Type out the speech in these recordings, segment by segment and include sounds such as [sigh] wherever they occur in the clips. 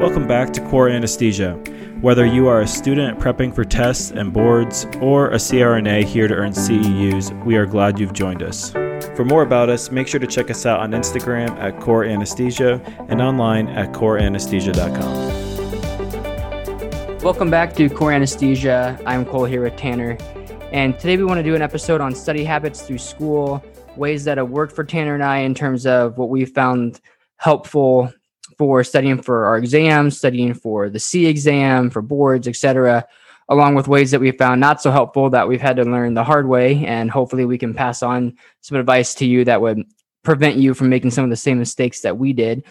Welcome back to Core Anesthesia. Whether you are a student prepping for tests and boards or a CRNA here to earn CEUs, we are glad you've joined us. For more about us, make sure to check us out on Instagram at Core Anesthesia and online at coreanesthesia.com. Welcome back to Core Anesthesia. I'm Cole here with Tanner. And today we want to do an episode on study habits through school, ways that have worked for Tanner and I in terms of what we found helpful for studying for our exams, studying for the SEE exam, for boards, etc., along with ways that we found not so helpful that we've had to learn the hard way. And hopefully, we can pass on some advice to you that would prevent you from making some of the same mistakes that we did.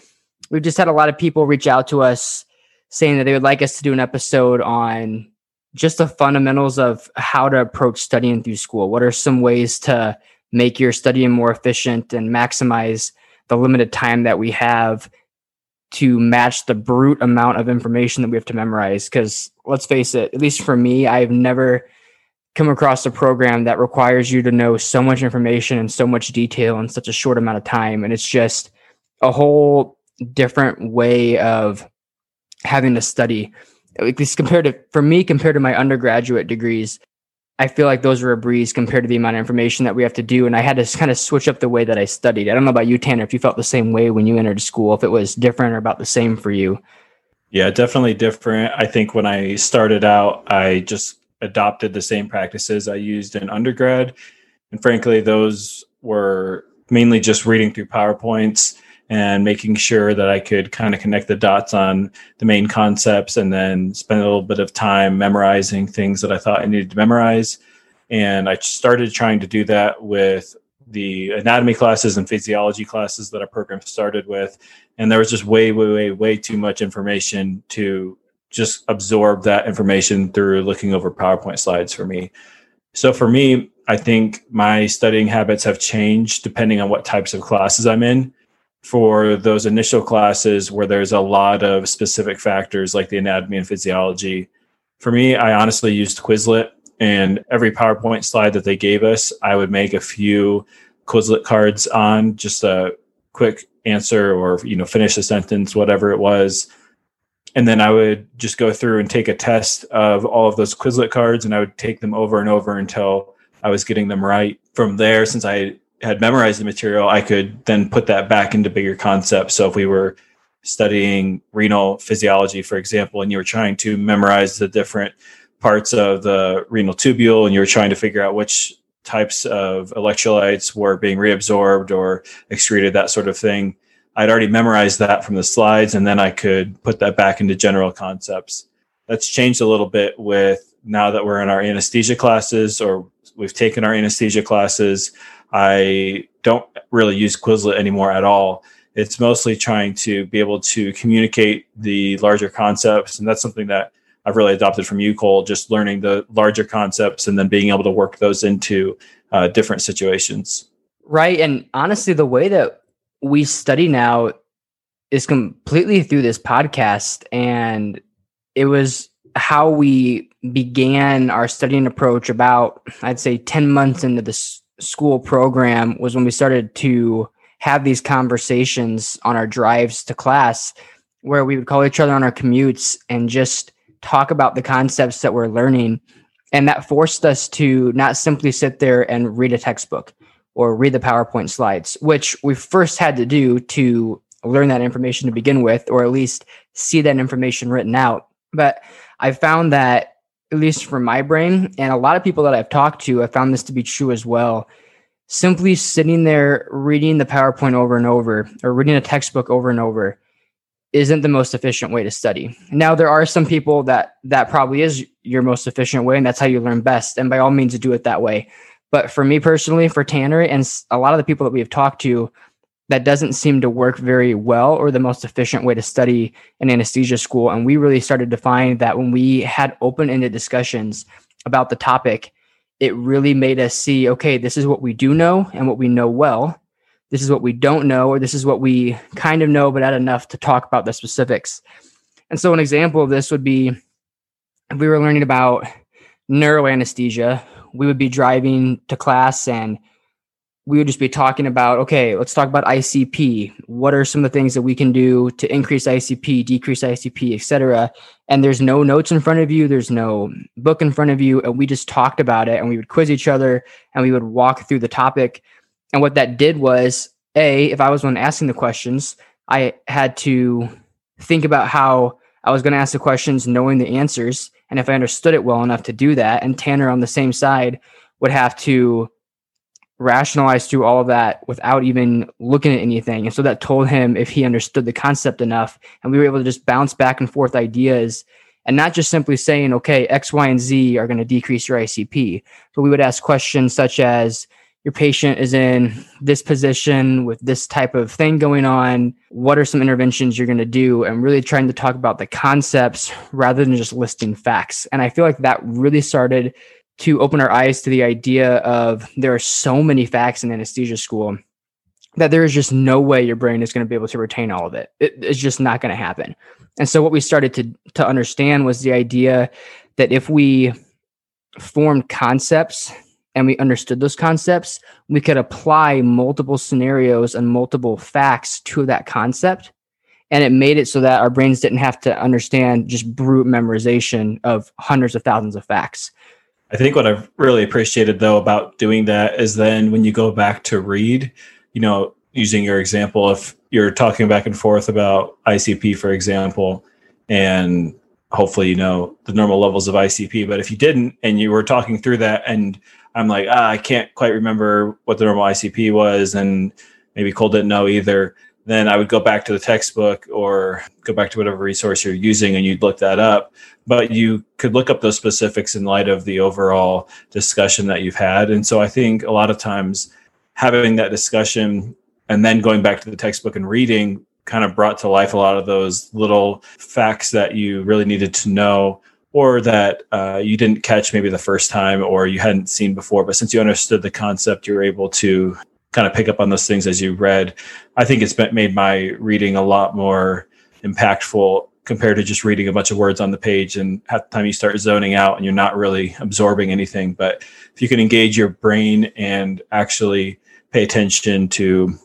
We've just had a lot of people reach out to us saying that they would like us to do an episode on just the fundamentals of how to approach studying through school. What are some ways to make your studying more efficient and maximize the limited time that we have to match the brute amount of information that we have to memorize. Because let's face it, at least for me, I've never come across a program that requires you to know so much information and so much detail in such a short amount of time. And it's just a whole different way of having to study. At least compared to, for me, compared to my undergraduate degrees, I feel like those were a breeze compared to the amount of information that we have to do. And I had to kind of switch up the way that I studied. I don't know about you, Tanner, if you felt the same way when you entered school, if it was different or about the same for you. Yeah, definitely different. I think when I started out, I just adopted the same practices I used in undergrad. And frankly, those were mainly just reading through PowerPoints and making sure that I could kind of connect the dots on the main concepts and then spend a little bit of time memorizing things that I thought I needed to memorize. And I started trying to do that with the anatomy classes and physiology classes that our program started with. And there was just way, way, way, way too much information to just absorb that information through looking over PowerPoint slides for me. So for me, I think my studying habits have changed depending on what types of classes I'm in for those initial classes where there's a lot of specific factors like the anatomy and physiology. For me, I honestly used Quizlet, and every PowerPoint slide that they gave us, I would make a few Quizlet cards on just a quick answer or you know finish a sentence, whatever it was. And then I would just go through and take a test of all of those Quizlet cards, and I would take them over and over until I was getting them right. From there, since I had memorized the material, I could then put that back into bigger concepts. So if we were studying renal physiology, for example, and you were trying to memorize the different parts of the renal tubule and you were trying to figure out which types of electrolytes were being reabsorbed or excreted, that sort of thing. I'd already memorized that from the slides, and then I could put that back into general concepts. That's changed a little bit with now that we're in our anesthesia classes or we've taken our anesthesia classes. I don't really use Quizlet anymore at all. It's mostly trying to be able to communicate the larger concepts. And that's something that I've really adopted from you, Cole, just learning the larger concepts and then being able to work those into uh, different situations. Right. And honestly, the way that we study now is completely through this podcast. And it was how we began our studying approach about, I'd say, 10 months into this school program was when we started to have these conversations on our drives to class where we would call each other on our commutes and just talk about the concepts that we're learning and that forced us to not simply sit there and read a textbook or read the PowerPoint slides, which we first had to do to learn that information to begin with, or at least see that information written out. But I found that at least for my brain, and a lot of people that I've talked to, I found this to be true as well. Simply sitting there reading the PowerPoint over and over, or reading a textbook over and over, isn't the most efficient way to study. Now, there are some people that that probably is your most efficient way, and that's how you learn best. And by all means, do it that way. But for me personally, for Tanner, and a lot of the people that we have talked to, that doesn't seem to work very well or the most efficient way to study an anesthesia school. And we really started to find that when we had open ended discussions about the topic, it really made us see okay, this is what we do know and what we know well. This is what we don't know, or this is what we kind of know, but not enough to talk about the specifics. And so, an example of this would be if we were learning about neuroanesthesia, we would be driving to class and we would just be talking about okay let's talk about icp what are some of the things that we can do to increase icp decrease icp etc and there's no notes in front of you. There's no book in front of you. And we just talked about it and we would quiz each other and we would walk through the topic. And what that did was a if i was one asking the questions i had to think about how i was going to ask the questions knowing the answers and if i understood it well enough to do that and tanner on the same side would have to rationalize through all of that without even looking at anything. And so that told him if he understood the concept enough, and we were able to just bounce back and forth ideas and not just simply saying, okay, X, Y, and Z are going to decrease your ICP. But we would ask questions such as, your patient is in this position with this type of thing going on. What are some interventions you're going to do? And really trying to talk about the concepts rather than just listing facts. And I feel like that really started to open our eyes to the idea of there are so many facts in anesthesia school that there is just no way your brain is going to be able to retain all of it. it it's just not going to happen. And so what we started to to understand was the idea that if we formed concepts and we understood those concepts, we could apply multiple scenarios and multiple facts to that concept. And it made it so that our brains didn't have to understand just brute memorization of hundreds of thousands of facts. I think what I've really appreciated though about doing that is then when you go back to read, you know, using your example, if you're talking back and forth about ICP, for example, and hopefully you know the normal levels of ICP, but if you didn't and you were talking through that and I'm like, ah, I can't quite remember what the normal ICP was, and maybe Cole didn't know either then I would go back to the textbook or go back to whatever resource you're using and you'd look that up. But you could look up those specifics in light of the overall discussion that you've had. And so I think a lot of times having that discussion and then going back to the textbook and reading kind of brought to life a lot of those little facts that you really needed to know or that uh, you didn't catch maybe the first time or you hadn't seen before. But since you understood the concept, you were able to kind of pick up on those things as you read. I think it's made my reading a lot more impactful compared to just reading a bunch of words on the page and half the time you start zoning out and you're not really absorbing anything. But if you can engage your brain and actually pay attention to,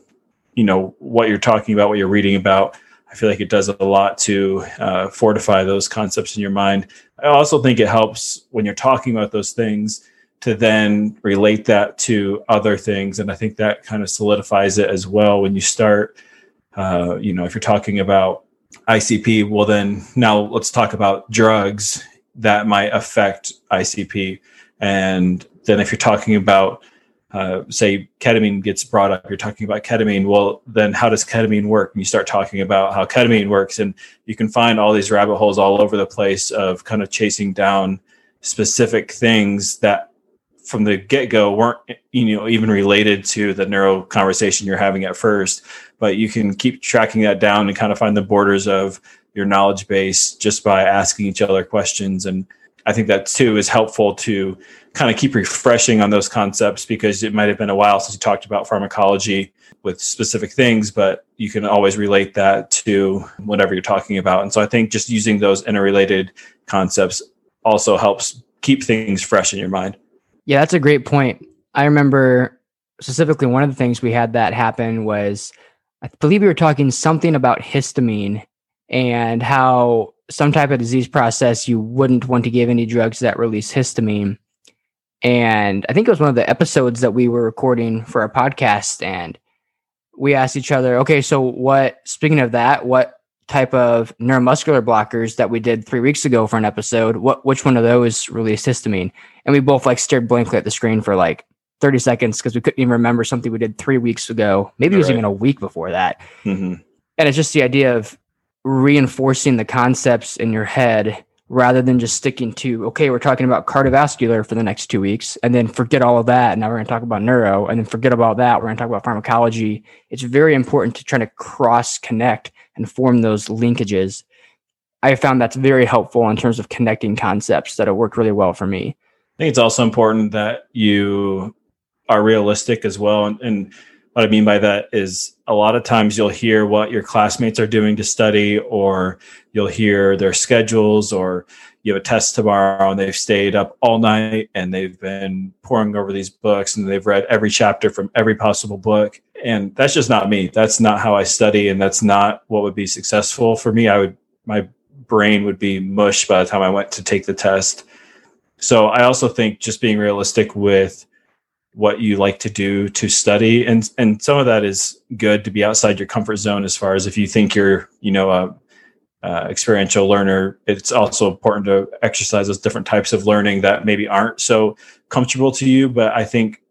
you know, what you're talking about, what you're reading about, I feel like it does a lot to uh, fortify those concepts in your mind. I also think it helps when you're talking about those things to then relate that to other things. And I think that kind of solidifies it as well when you start, uh, you know, if you're talking about ICP, well, then now let's talk about drugs that might affect ICP. And then if you're talking about, uh, say, ketamine gets brought up, you're talking about ketamine. Well, then how does ketamine work? And you start talking about how ketamine works, and you can find all these rabbit holes all over the place of kind of chasing down specific things that from the get go weren't you know even related to the neuro conversation you're having at first, but you can keep tracking that down and kind of find the borders of your knowledge base just by asking each other questions and I think that too is helpful to kind of keep refreshing on those concepts because it might have been a while since you talked about pharmacology with specific things, but you can always relate that to whatever you're talking about. And so I think just using those interrelated concepts also helps keep things fresh in your mind. Yeah, that's a great point. I remember specifically one of the things we had that happen was I believe we were talking something about histamine and how some type of disease process you wouldn't want to give any drugs that release histamine. And I think it was one of the episodes that we were recording for our podcast. And we asked each other, okay, so what, speaking of that, what type of neuromuscular blockers that we did three weeks ago for an episode, what which one of those released histamine? And we both like stared blankly at the screen for like 30 seconds because we couldn't even remember something we did three weeks ago. Maybe it was right. even a week before that. Mm-hmm. And it's just the idea of reinforcing the concepts in your head rather than just sticking to, okay, we're talking about cardiovascular for the next two weeks and then forget all of that. And now we're going to talk about neuro and then forget about that. We're going to talk about pharmacology. It's very important to try to cross connect and form those linkages. I found that's very helpful in terms of connecting concepts that have worked really well for me. I think it's also important that you are realistic as well. And, and what I mean by that is a lot of times you'll hear what your classmates are doing to study, or you'll hear their schedules, or you have a test tomorrow and they've stayed up all night and they've been poring over these books and they've read every chapter from every possible book. And that's just not me. That's not how I study. And that's not what would be successful for me. I would, my brain would be mush by the time I went to take the test. So I also think just being realistic with what you like to do to study and and some of that is good to be outside your comfort zone as far as if you think you're you know a uh, experiential learner, it's also important to exercise those different types of learning that maybe aren't so comfortable to you. But I think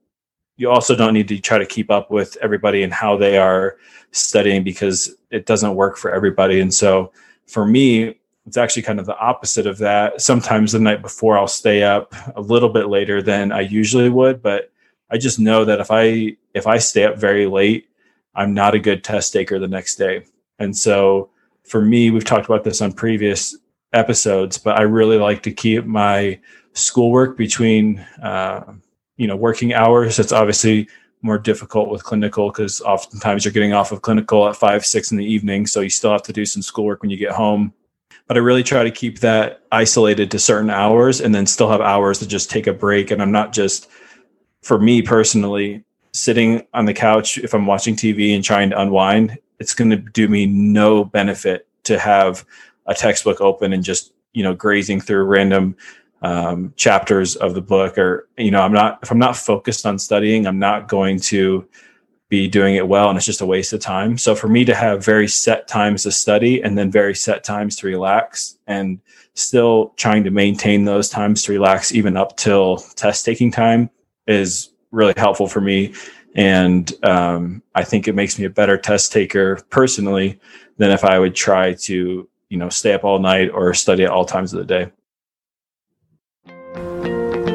you also don't need to try to keep up with everybody and how they are studying because it doesn't work for everybody. And so for me, it's actually kind of the opposite of that. Sometimes the night before, I'll stay up a little bit later than I usually would, but I just know that if I if I stay up very late, I'm not a good test taker the next day. And so for me, we've talked about this on previous episodes, but I really like to keep my schoolwork between, uh, you know, working hours. It's obviously more difficult with clinical because oftentimes you're getting off of clinical at five, six in the evening. So you still have to do some schoolwork when you get home. But I really try to keep that isolated to certain hours and then still have hours to just take a break. And I'm not just, for me personally, sitting on the couch if I'm watching TV and trying to unwind it's going to do me no benefit to have a textbook open and just you know grazing through random um, chapters of the book or you know i'm not if i'm not focused on studying i'm not going to be doing it well and it's just a waste of time. So for me to have very set times to study and then very set times to relax and still trying to maintain those times to relax even up till test taking time is really helpful for me and um, I think it makes me a better test taker personally than if I would try to, you know, stay up all night or study at all times of the day.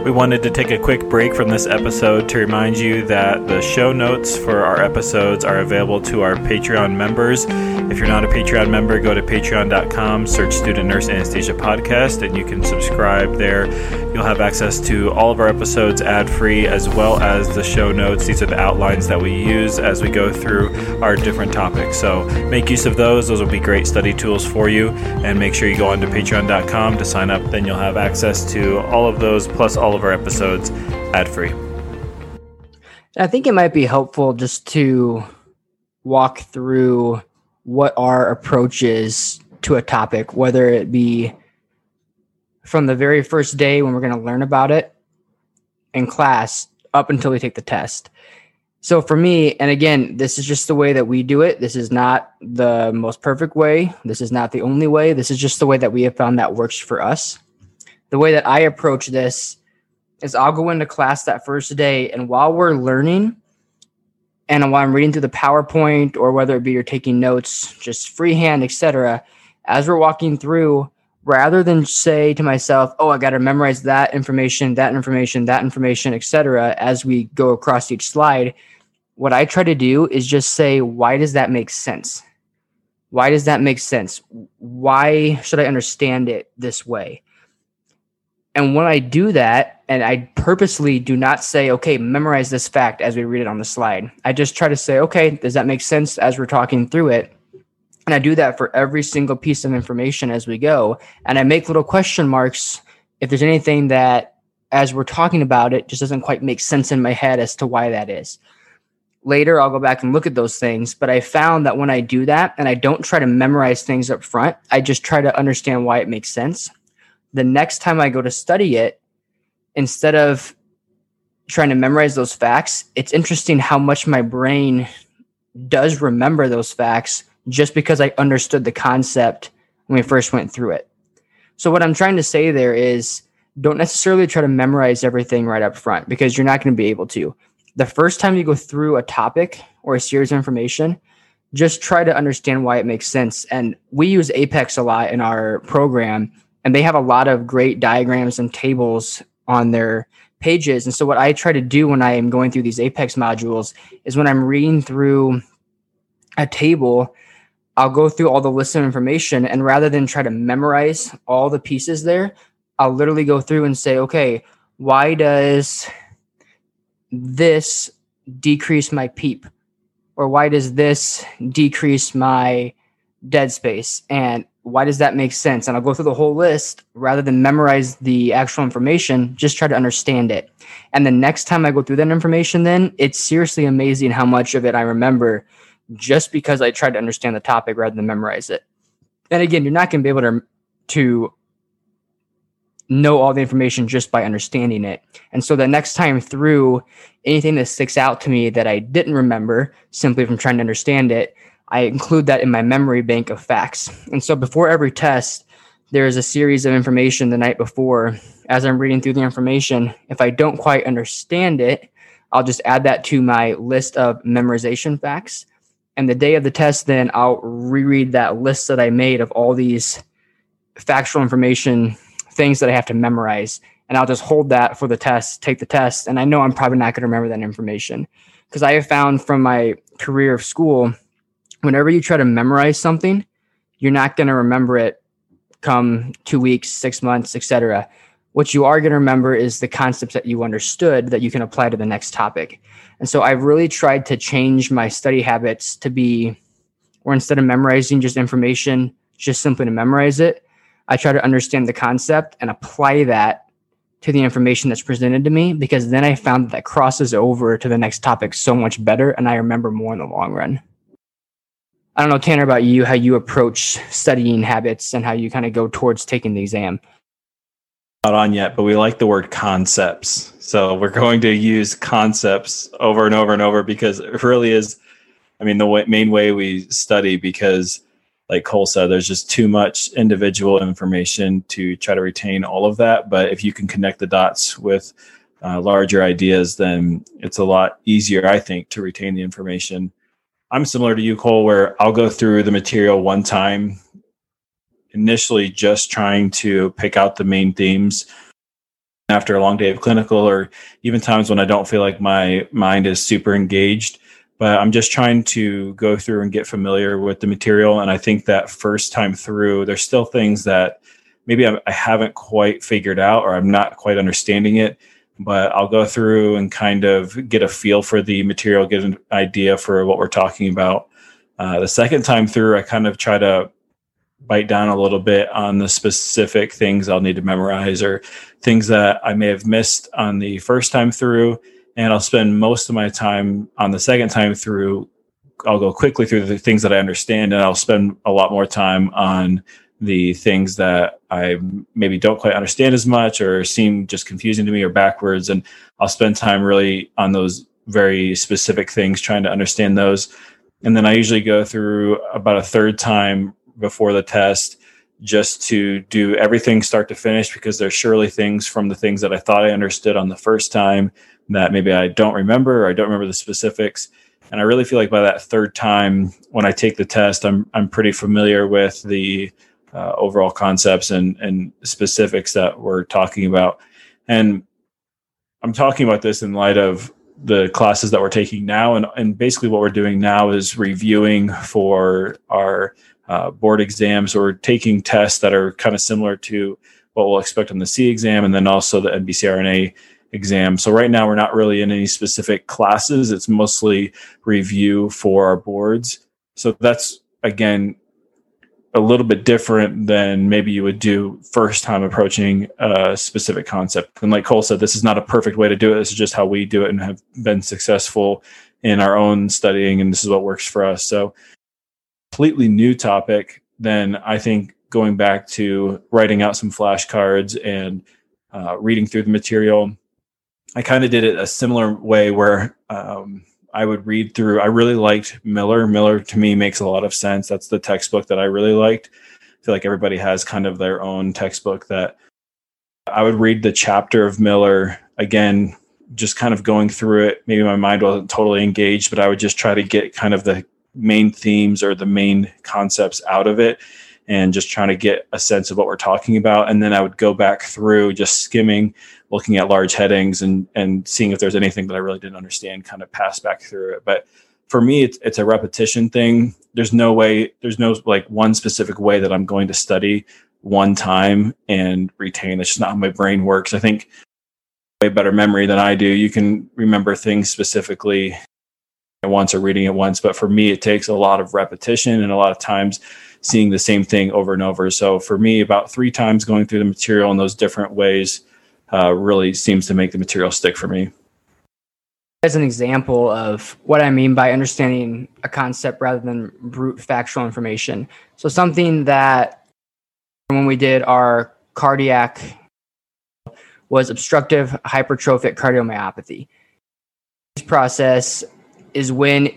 We wanted to take a quick break from this episode to remind you that the show notes for our episodes are available to our Patreon members. If you're not a Patreon member, go to patreon.com, search Student Nurse Anesthesia Podcast, and you can subscribe there. You'll have access to all of our episodes ad free as well as the show notes. These are the outlines that we use as we go through our different topics. So make use of those. Those will be great study tools for you. And make sure you go on to patreon.com to sign up. Then you'll have access to all of those plus all of our episodes ad free. I think it might be helpful just to walk through what our approach is to a topic, whether it be from the very first day when we're going to learn about it in class up until we take the test. So for me, and again, this is just the way that we do it. This is not the most perfect way. This is not the only way. This is just the way that we have found that works for us. The way that I approach this is I'll go into class that first day, and while we're learning, and while I'm reading through the PowerPoint or whether it be you're taking notes, just freehand, etc., as we're walking through, rather than say to myself, "Oh, I got to memorize that information, that information, that information, etc." as we go across each slide, what I try to do is just say, "Why does that make sense? Why does that make sense? Why should I understand it this way?" And when I do that, and I purposely do not say, okay, memorize this fact as we read it on the slide. I just try to say, okay, does that make sense as we're talking through it? And I do that for every single piece of information as we go. And I make little question marks if there's anything that, as we're talking about it, just doesn't quite make sense in my head as to why that is. Later, I'll go back and look at those things. But I found that when I do that and I don't try to memorize things up front, I just try to understand why it makes sense the next time I go to study it, instead of trying to memorize those facts, it's interesting how much my brain does remember those facts just because I understood the concept when we first went through it. So, what I'm trying to say there is don't necessarily try to memorize everything right up front because you're not going to be able to. The first time you go through a topic or a series of information, just try to understand why it makes sense. And we use Apex a lot in our program and they have a lot of great diagrams and tables on their pages. And so what I try to do when I am going through these Apex modules is when I'm reading through a table, I'll go through all the list of information and rather than try to memorize all the pieces there, I'll literally go through and say, okay, why does this decrease my PEEP? or why does this decrease my dead space and why does that make sense? And i'll go through the whole list rather than memorize the actual information just try to understand it. And the next time i go through that information then it's seriously amazing how much of it i remember just because i tried to understand the topic rather than memorize it. And again you're not going to be able to to know all the information just by understanding it. And so the next time through, anything that sticks out to me that I didn't remember simply from trying to understand it, I include that in my memory bank of facts. And so before every test, there is a series of information the night before. As I'm reading through the information, if I don't quite understand it, I'll just add that to my list of memorization facts. And the day of the test, then I'll reread that list that I made of all these factual information things that I have to memorize. And I'll just hold that for the test, take the test. And I know I'm probably not going to remember that information because I have found from my career of school, whenever you try to memorize something, you're not going to remember it come two weeks, six months, etc. What you are going to remember is the concepts that you understood that you can apply to the next topic. And so I've really tried to change my study habits to be or instead of memorizing just information, just simply to memorize it, I try to understand the concept and apply that to the information that's presented to me because then I found that, that crosses over to the next topic so much better and I remember more in the long run. I don't know, Tanner, about you, how you approach studying habits and how you kind of go towards taking the exam. Not on yet, but we like the word concepts. So we're going to use concepts over and over and over because it really is, I mean, the way, main way we study because like Cole said, there's just too much individual information to try to retain all of that. But if you can connect the dots with uh, larger ideas, then it's a lot easier, I think, to retain the information. I'm similar to you, Cole, where I'll go through the material one time, initially just trying to pick out the main themes after a long day of clinical, or even times when I don't feel like my mind is super engaged but I'm just trying to go through and get familiar with the material. And I think that first time through, there's still things that maybe I, haven't quite figured out or I'm not quite understanding it. But I'll go through and kind of get a feel for the material, get an idea for what we're talking about. Uh, the second time through, I kind of try to bite down a little bit on the specific things I'll need to memorize or things that I may have missed on the first time through and I'll spend most of my time on the second time through. I'll go quickly through the things that I understand, and I'll spend a lot more time on the things that I maybe don't quite understand as much or seem just confusing to me or backwards. And I'll spend time really on those very specific things, trying to understand those. And then I usually go through about a third time before the test just to do everything start to finish because there's surely things from the things that I thought I understood on the first time that maybe I don't remember or I don't remember the specifics. And I really feel like by that third time, when I take the test, I'm I'm pretty familiar with the uh, overall concepts and and specifics that we're talking about. And I'm talking about this in light of the classes that we're taking now, and and basically what we're doing now is reviewing for our uh, board exams or taking tests that are kind of similar to what we'll expect on the SEE exam, and then also the NBCRNA exam. So right now we're not really in any specific classes. It's mostly review for our boards. So that's again a little bit different than maybe you would do first time approaching a specific concept. And like Cole said, this is not a perfect way to do it. This is just how we do it and have been successful in our own studying. And this is what works for us. So completely new topic, then I think going back to writing out some flashcards and uh, reading through the material I kind of did it a similar way where um, I would read through. I really liked Miller. Miller to me makes a lot of sense. That's the textbook that I really liked. I feel like everybody has kind of their own textbook that I would read the chapter of Miller again, just kind of going through it. Maybe my mind wasn't totally engaged, but I would just try to get kind of the main themes or the main concepts out of it and just trying to get a sense of what we're talking about. And then I would go back through just skimming, looking at large headings and and seeing if there's anything that I really didn't understand, kind of pass back through it. But for me, it's, it's a repetition thing. There's no way, there's no like one specific way that I'm going to study one time and retain. That's just not how my brain works. I think way better memory than I do. You can remember things specifically at once or reading it once. But for me, it takes a lot of repetition and a lot of times seeing the same thing over and over. So for me, about three times going through the material in those different ways uh, really seems to make the material stick for me. As an example of what I mean by understanding a concept rather than brute factual information. So something that when we did our cardiac was obstructive hypertrophic cardiomyopathy. This process is when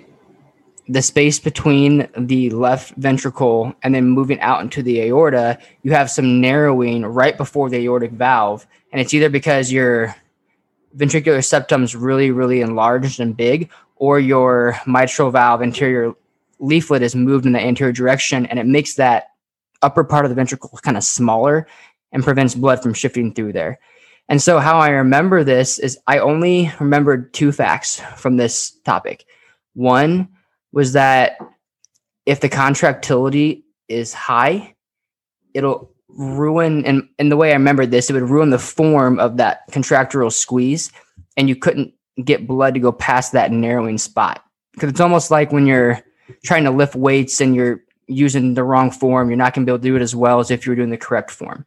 the space between the left ventricle and then moving out into the aorta, you have some narrowing right before the aortic valve. And it's either because your ventricular septum is really, really enlarged and big, or your mitral valve anterior leaflet is moved in the anterior direction and it makes that upper part of the ventricle kind of smaller and prevents blood from shifting through there. And so, how I remember this is I only remembered two facts from this topic. One was that if the contractility is high, it'll ruin, and, and the way I remember this, it would ruin the form of that contractural squeeze, and you couldn't get blood to go past that narrowing spot. Because it's almost like when you're trying to lift weights and you're using the wrong form, you're not going to be able to do it as well as if you were doing the correct form.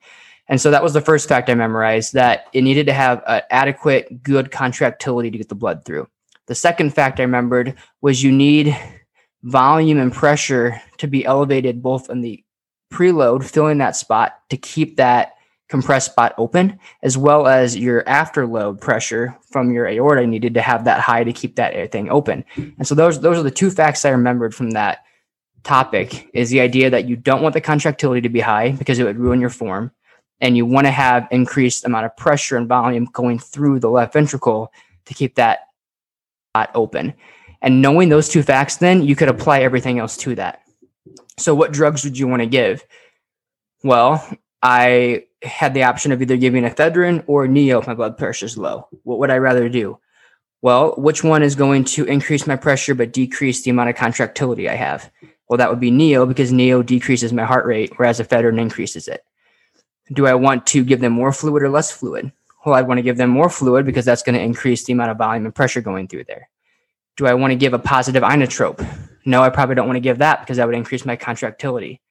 And so that was the first fact I memorized that it needed to have adequate, good contractility to get the blood through. The second fact I remembered was you need volume and pressure to be elevated both in the preload, filling that spot to keep that compressed spot open, as well as your afterload pressure from your aorta needed to have that high to keep that thing open. And so those those are the two facts I remembered from that topic is the idea that you don't want the contractility to be high because it would ruin your form and you want to have increased amount of pressure and volume going through the left ventricle to keep that open. And knowing those two facts, then you could apply everything else to that. So, what drugs would you want to give? Well, I had the option of either giving ephedrine or neo if my blood pressure is low. What would I rather do? Well, which one is going to increase my pressure but decrease the amount of contractility I have? Well, that would be neo because neo decreases my heart rate, whereas ephedrine increases it do I want to give them more fluid or less fluid? Well, I'd want to give them more fluid because that's going to increase the amount of volume and pressure going through there. Do I want to give a positive inotrope? No, I probably don't want to give that because that would increase my contractility.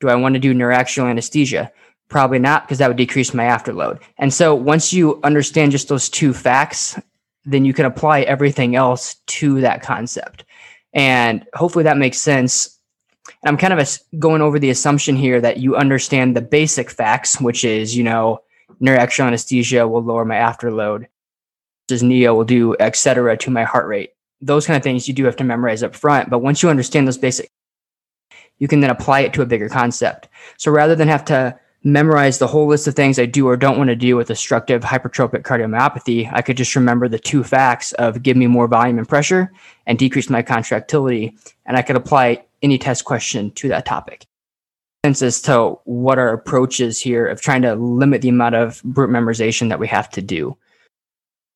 Do I want to do neuraxial anesthesia? Probably not because that would decrease my afterload. And so once you understand just those two facts, then you can apply everything else to that concept. And hopefully that makes sense and I'm kind of going over the assumption here that you understand the basic facts, which is, you know, neuraxial anesthesia will lower my afterload, Does neo will do, et cetera, to my heart rate. Those kind of things you do have to memorize up front. But once you understand those basic, you can then apply it to a bigger concept. So rather than have to memorize the whole list of things I do or don't want to do with obstructive hypertrophic cardiomyopathy, I could just remember the two facts of give me more volume and pressure and decrease my contractility. And I could apply any test question to that topic. As to what our approach is here of trying to limit the amount of brute memorization that we have to do.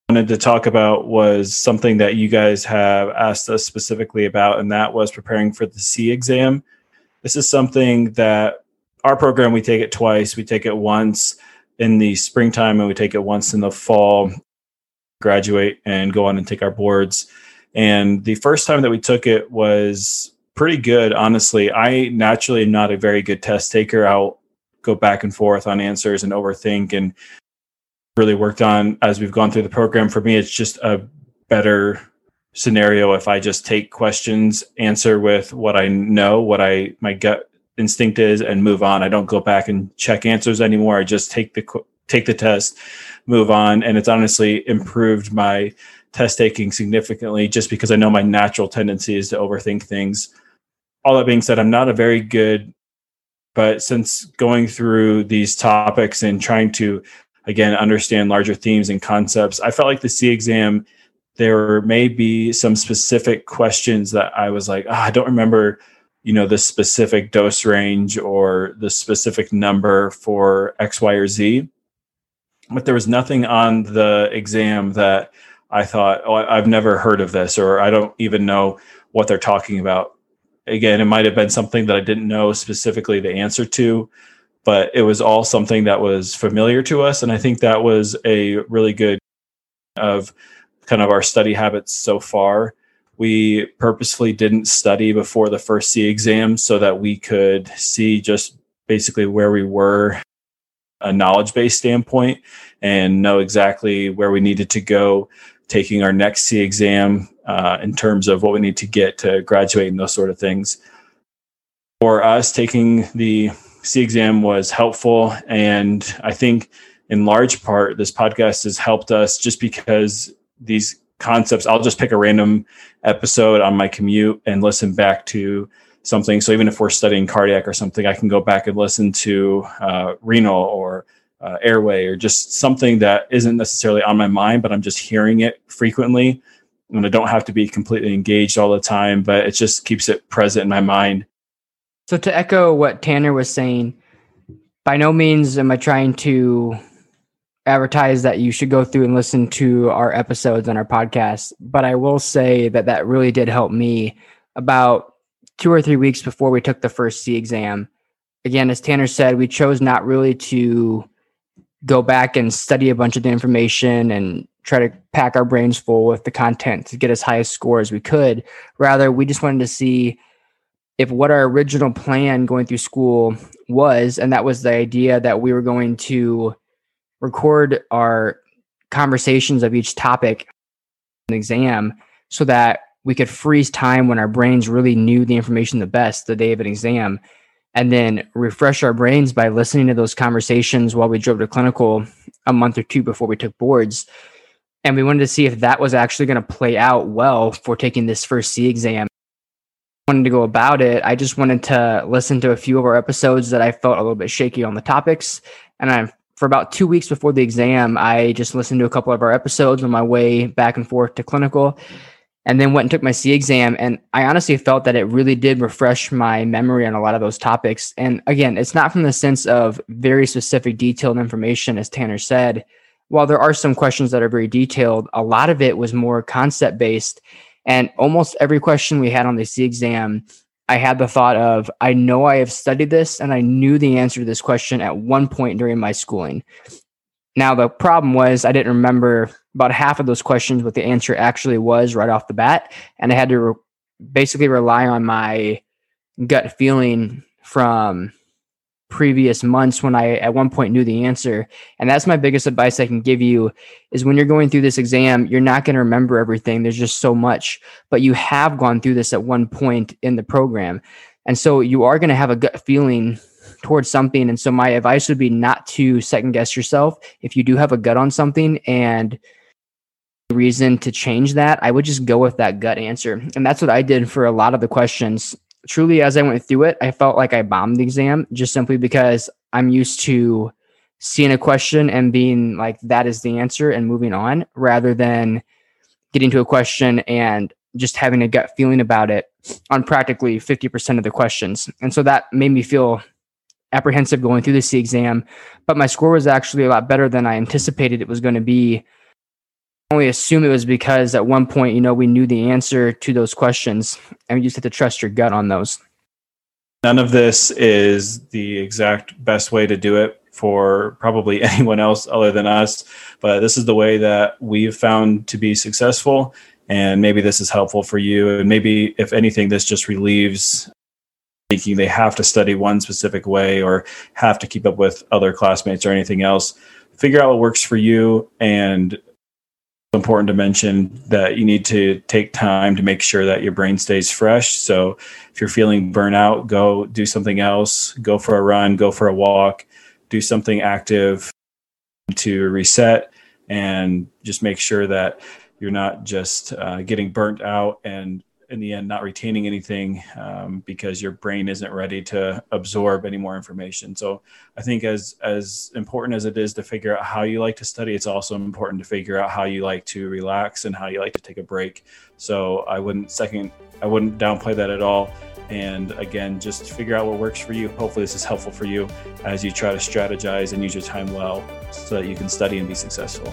Wanted to talk about was something that you guys have asked us specifically about, and that was preparing for the SEE exam. This is something that our program we take it twice. We take it once in the springtime and we take it once in the fall. Graduate and go on and take our boards. And the first time that we took it was pretty good, honestly. I naturally am not a very good test taker. I'll go back and forth on answers and overthink and really worked on as we've gone through the program. For me, it's just a better scenario if I just take questions, answer with what I know, what I my gut instinct is, and move on. I don't go back and check answers anymore. I just take the take the test, move on, and it's honestly improved my test taking significantly just because I know my natural tendency is to overthink things all that being said, I'm not a very good, but since going through these topics and trying to, again, understand larger themes and concepts, I felt like the SEE exam, there may be some specific questions that I was like, oh, I don't remember, you know, the specific dose range or the specific number for X, Y, or Z. But there was nothing on the exam that I thought, oh, I've never heard of this, or I don't even know what they're talking about again, it might have been something that I didn't know specifically the answer to, but it was all something that was familiar to us. And I think that was a really good of kind of our study habits so far we purposefully didn't study before the first SEE exam so that we could see just basically where we were a knowledge based standpoint and know exactly where we needed to go taking our next SEE exam uh, in terms of what we need to get to graduate and those sort of things. For us, taking the SEE exam was helpful. And I think in large part, this podcast has helped us just because these concepts, I'll just pick a random episode on my commute and listen back to something. So even if we're studying cardiac or something, I can go back and listen to uh, renal or uh, airway or just something that isn't necessarily on my mind, but I'm just hearing it frequently. And I don't have to be completely engaged all the time, but it just keeps it present in my mind. So, to echo what Tanner was saying, by no means am I trying to advertise that you should go through and listen to our episodes on our podcast, but I will say that that really did help me about two or three weeks before we took the first SEE exam. Again, as Tanner said, we chose not really to go back and study a bunch of the information and try to pack our brains full with the content to get as high a score as we could. Rather, we just wanted to see if what our original plan going through school was, and that was the idea that we were going to record our conversations of each topic an exam so that we could freeze time when our brains really knew the information the best the day of an exam and then refresh our brains by listening to those conversations while we drove to clinical a month or two before we took boards. And we wanted to see if that was actually going to play out well for taking this first SEE exam. Wanted to go about it. I just wanted to listen to a few of our episodes that I felt a little bit shaky on the topics. And I, for about two weeks before the exam, I just listened to a couple of our episodes on my way back and forth to clinical and then went and took my SEE exam. And I honestly felt that it really did refresh my memory on a lot of those topics. And again, it's not from the sense of very specific, detailed information, as Tanner said. While there are some questions that are very detailed, a lot of it was more concept based. And almost every question we had on the SEE exam, I had the thought of, I know I have studied this and I knew the answer to this question at one point during my schooling. Now, the problem was I didn't remember about half of those questions what the answer actually was right off the bat. And I had to re- basically rely on my gut feeling from previous months when I at one point knew the answer. And that's my biggest advice I can give you is when you're going through this exam, you're not going to remember everything. There's just so much, but you have gone through this at one point in the program. And so you are going to have a gut feeling towards something. And so my advice would be not to second guess yourself. If you do have a gut on something and reason to change that, I would just go with that gut answer. And that's what I did for a lot of the questions. Truly, as I went through it, I felt like I bombed the exam just simply because I'm used to seeing a question and being like, that is the answer and moving on rather than getting to a question and just having a gut feeling about it on practically 50% of the questions. And so that made me feel apprehensive going through the SEE exam, but my score was actually a lot better than I anticipated it was going to be. Only assume it was because at one point, you know, we knew the answer to those questions and you just had to trust your gut on those. None of this is the exact best way to do it for probably [laughs] anyone else other than us, but this is the way that we've found to be successful. And maybe this is helpful for you. And maybe, if anything, this just relieves thinking they have to study one specific way or have to keep up with other classmates or anything else. Figure out what works for you and important to mention that you need to take time to make sure that your brain stays fresh. So if you're feeling burnout, go do something else, go for a run, go for a walk, do something active to reset and just make sure that you're not just uh, getting burnt out and in the end not retaining anything um, because your brain isn't ready to absorb any more information. So i think as as important as it is to figure out how you like to study it's also important to figure out how you like to relax and how you like to take a break. So i wouldn't second i wouldn't downplay that at all. And again just figure out what works for you. Hopefully this is helpful for you as you try to strategize and use your time well so that you can study and be successful